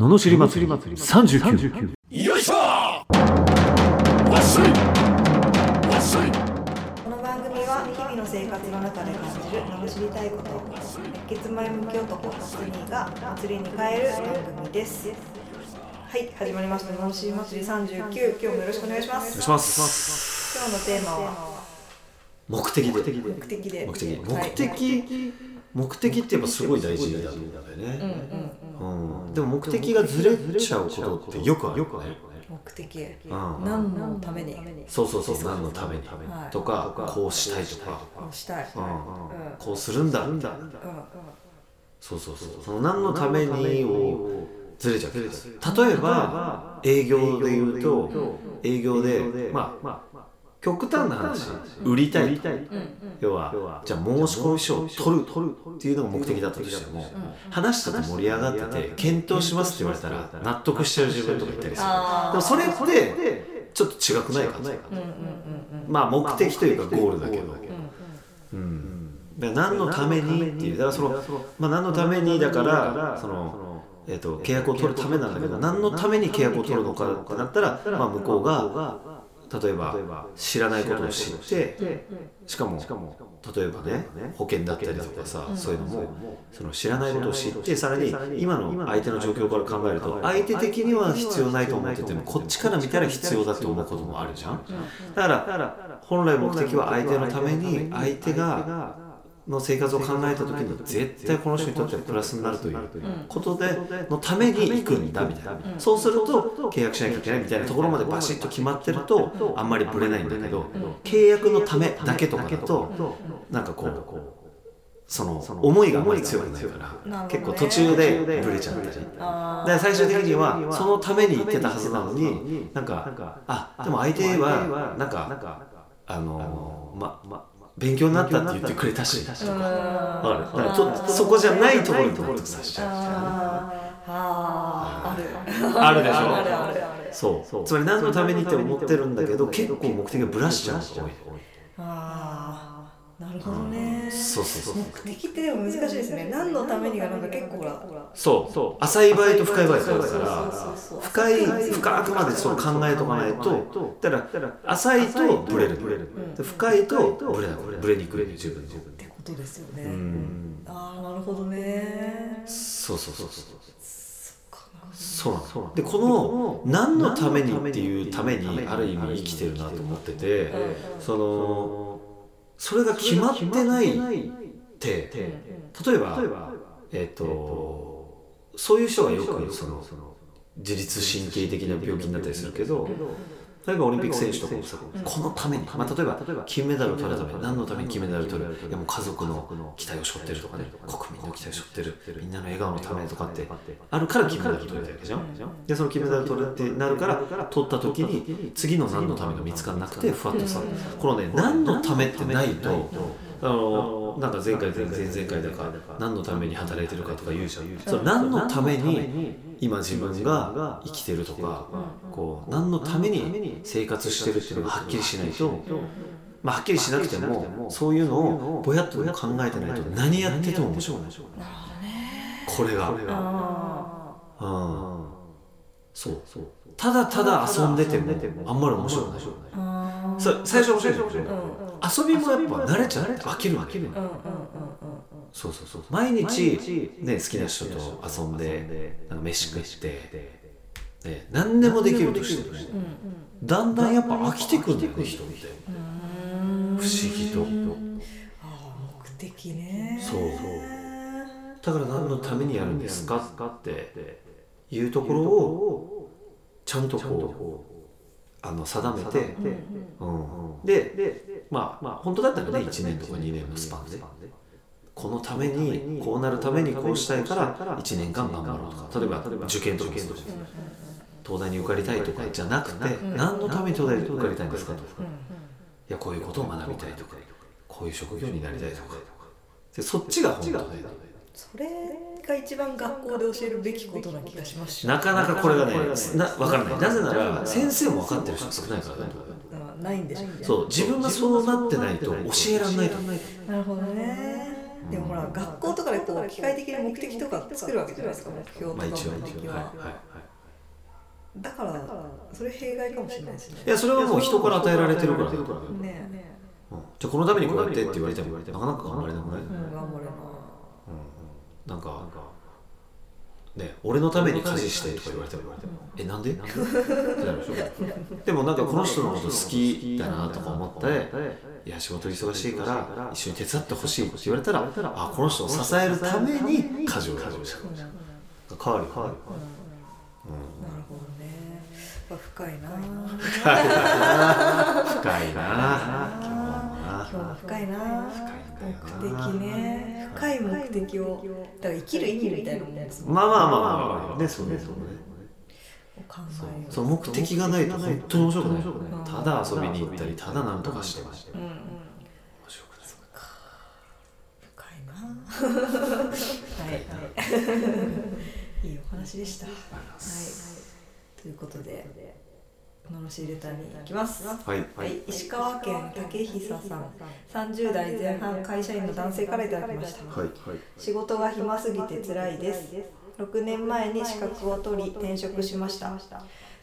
ののしり祭り。39よいしょわっしょい！わっしょい！この番組は日々の生活の中で感じる罵りたいこと。熱血前向き男マスニーが祭りに変える番組です。はい始まりました。罵り祭り39今日もよろしくお願いします。お願いします。今日のテーマは？目的で。目的で。目的。はい。目的目的ってやっぱすごい大事だと思うんだようんね。うん。うん。でも目的がずれちゃうことってよくあるよね。目的。うん。何のために？そうそうそう何のために？はい。とかこうしたいとか。こうしたい。うん。うん。こうするんだ。みたいなうんそうそうそう。その何のためにをずれちゃう例えば営業で言うと営業でまあ極端な話。売りたい要はじゃあ申し込み書を取るっていうのが目的だったとしても話してて盛り上がってて検討しますって言われたら納得しちゃう自分とかいたりする。でもそれってちょっと違くないかなまあ目的というかゴールだけど。うん何のためにっていうだからそのまあ何のためにだからそのえー、と契約を取るためなんだけど何のために契約を取るのかってなったら、まあ、向こうが例えば知らないことを知ってしかも例えばね保険だったりとかさそういうのもその知らないことを知ってさらに今の相手の状況から考えると相手的には必要ないと思っててもこっちから見たら必要だと思うこともあるじゃん。だから本来目的は相手のために相手がの生活を考えた時に絶対この人にとってはプラスになるということでのために行くんだみたいな。そうすると契約しなきゃいけないみたいなところまでバシッと決まってるとあんまりブレないんだけど契約のためだけとかだとなんかこうその思いがあんまり強くないから結構途中でブレちゃったり。あで最終的にはそのために言ってたはずなのになんかあでも相手はなんかあのまま勉強になったって言ってくれたし。とかわかる。だからとそこじゃないところに到達させちゃあーあーある。うあるでしょ？そう。つまり何のためにって思ってるんだけど結構目的がブラしちゃう人が多い。ああなるほどねそうそうそう目的ってでも難しいですね。何のためにがなんか結構ほら。そう。浅い場合と深い場合があるからそうそうそう深い深くまでそう考えとかないとだから浅いとブレる。で深いとブレない。ブレにくい自分の。ってことですよね。うん。ああなるほどね。そうそうそうそうそう。なの。でこの何のためにっていうためにある意味生きてるなと思っててそのそれが決まってないって例えばえっとそういう人がよくその自律神経的な病気になったりするけど例えばオリンピック選手とかもさこのために、まあ、例えば金メダルを取るために何のために金メダルを取る？いやもう家族の期待を背負ってるとかね。国民の期待を背負ってる。みんなの笑顔のためとかってあるから金メダルを取れたわけじゃん。でその金メダルを取るってなるから取った時に次の何のためが見つからなくてふわっとさこのね何のためってないとあのなんか前回前々回だか何のために働いてるかとか言うじゃん。それ何のために今自分が生きてるとかこう何のために生活してるっていうのがはっきりしないとまあはっきりしなくてもそういうのをぼやっと考えてないと何やってても面白くない。これが。あうん。そう。ただただ遊んでてもあんまり面白くないーあーさ最初面白いんだけ遊びもやっぱ慣れちゃって飽きるわけ。うんうんうんうん。そうそうそう毎日ね好きな人と遊んでなんか飯食ってね何でもできるとしてもね。だんだんやっぱ飽きてくんだよね人って。不思議と。目的ね。そう。だから何のためにやるんですかっていうところをちゃんとこうあの定めて、うん、でまあまあ本当だったらね1年とか2年のスパンで。このためにこうなるためにこうしたいから1年間頑張ろうとか。例えば受験とかもそう東大に受かりたいとかじゃなくて何のために東大に受かりたいんですかと。かいやこういうことを学びたいとかこういう職業になりたいとか。でそっちが本当だよそれが一番学校で教えるべきことな気がしますし。なかなかこれがねな分からない。なぜなら先生も分かってる人少ないからね。あないんでしょそう自分がそうなってないと教えられないと思う。なるほどね。でもほら学校とかでこう機械的に目的とか作るわけじゃないですか。目標とかまあ一応目的一応は。いはいははい。だからそれ弊害かもしれないですね。いやそれはもう人から与えられてるからね。うん。じゃあこのためにこうやってって言われてもなかなか頑張れなくない、うん頑張れななんかね俺のために家事してとか言われてもえなんで？ってなるでしょ。でもなんかこの人のこと好きだなとか思っていや仕事忙しいから一緒に手伝ってほしいって言われたらあこの人を支えるために家事をやるじゃんうんなる。変わる。変わるほどね。やっぱ深いな。深いな今日もな今日も深いな。深い目的ね深い目的を。だから生きる意味みたいなもんですもんまあまあまあまあねそうねそうね考えその目的がないと本当に面白くない。う。んただ遊びに行ったりただ何とかして面うんうん白くない。深いな。はい。いいお話でした。はい。ということで罵りレターに行きます。はいはい、石川県竹久さん。30代前半会社員の男性からいただきました。はい仕事が暇すぎて辛いです。6年前に資格を取り転職しました。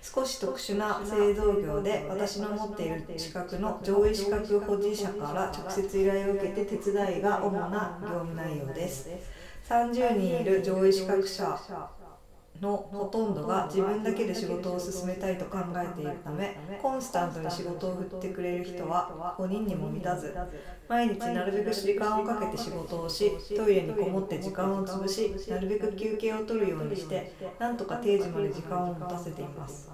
少し特殊な製造業で私の持っている資格の上位資格保持者から直接依頼を受けて手伝いが主な業務内容です。30人いる上位資格者のほとんどが自分だけで仕事を進めたいと考えているためコンスタントに仕事を振ってくれる人は5人にも満たず毎日なるべく時間をかけて仕事をしトイレにこもって時間を潰しなるべく休憩を取るようにしてなんとか定時まで時間を持たせています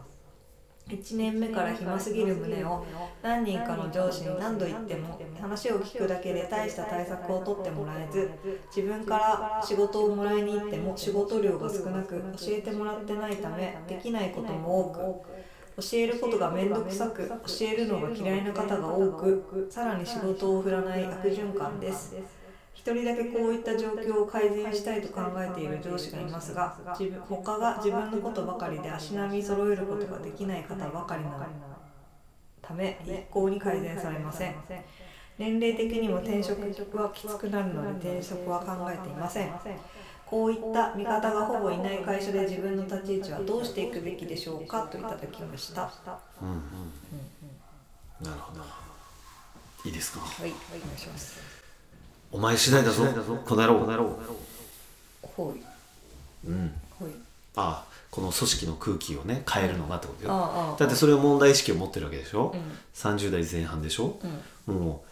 1年目から暇すぎる旨を何人かの上司に何度言っても話を聞くだけで大した対策を取ってもらえず自分から仕事をもらいに行っても仕事量が少なく教えてもらってないためできないことも多く教えることが面倒くさく教えるのが嫌いな方が多くさらに仕事を振らない悪循環です。一人だけこういった状況を改善したいと考えている上司がいますが自分他が自分のことばかりで足並み揃えることができない方ばかりなため一向に改善されません。年齢的にも転職はきつくなるので転職は考えていません。こういった味方がほぼいない会社で自分の立ち位置はどうしていくべきでしょうかといただきました。はうん。うんなるほど。いいですか？い。お願いしますお前次第だぞ。この野郎。ほいうん。ほいあこの組織の空気をね変えるのがってことよ。ああだってそれを問題意識を持ってるわけでしょ、うん。30代前半でしょ、も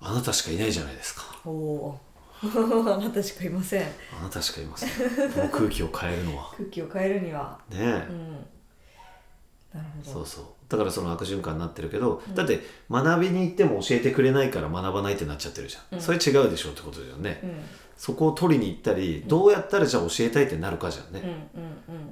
うあなたしかいないじゃないですか。おおー。あなたしかいません。あなたしかいません。この空気を変えるのは。空気を変えるには。ねえ、うんそうそう。だからその悪循環になってるけど、だって学びに行っても教えてくれないから学ばないってなっちゃってるじゃん、うん。それ違うでしょってことだよね、うん。そこを取りに行ったりどうやったらじゃあ教えたいってなるかじゃんうんうんね、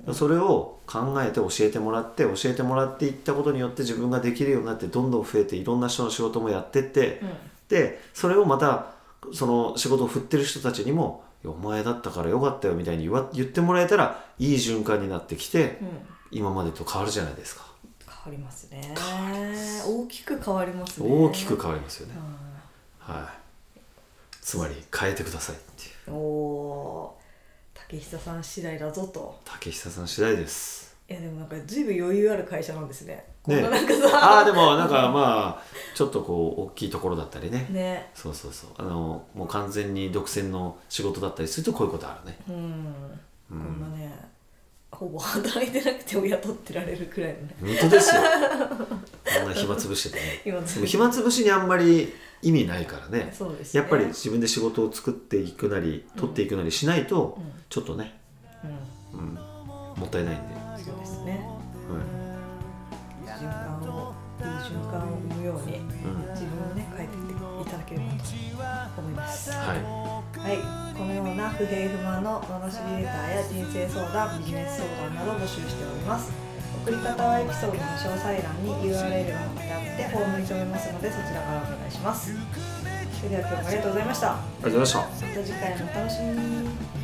うん。それを考えて教えてもらって教えてもらっていったことによって自分ができるようになってどんどん増えていろんな人の仕事もやってって、うん。でそれをまたその仕事を振ってる人たちにも「いやお前だったからよかったよ」みたいに言ってもらえたらいい循環になってきて、うん今までと変わるじゃないですか。変わりますね。大きく変わりますね。大きく変わりますよね、うはい。つまり変えてくださいっていう。んおおー。竹久さん次第だぞと。竹久さん次第です。いやでもなんかずいぶん余裕ある会社なんですね。こねんななんかさ。ああでもなんかまあちょっとこう大きいところだったりね。ね。そうそうそう。あのもう完全に独占の仕事だったりするとこういうことあるね。うん、こんなねほぼ働いてなくても雇ってられるくらいのね。本当ですよ。こんな暇つぶしててね。暇つぶしでも暇つぶしにあんまり意味ないからね。そうですね。やっぱり自分で仕事を作っていくなり取っていくなりしないと、うん。ちょっとね、うん。うん、もったいないんで、そうですね。はい。循環をいい循環を生むようにうん。自分をね変えていっていただければと思います。ははい、このような不平不満の罵りレターや人生相談、ビジネス相談など募集しております。送り方はエピソードの詳細欄に URL が貼ってあってフォームに留めますのでそちらからお願いします。それでは今日もありがとうございました。ありがとうございましたた次回もお楽しみに。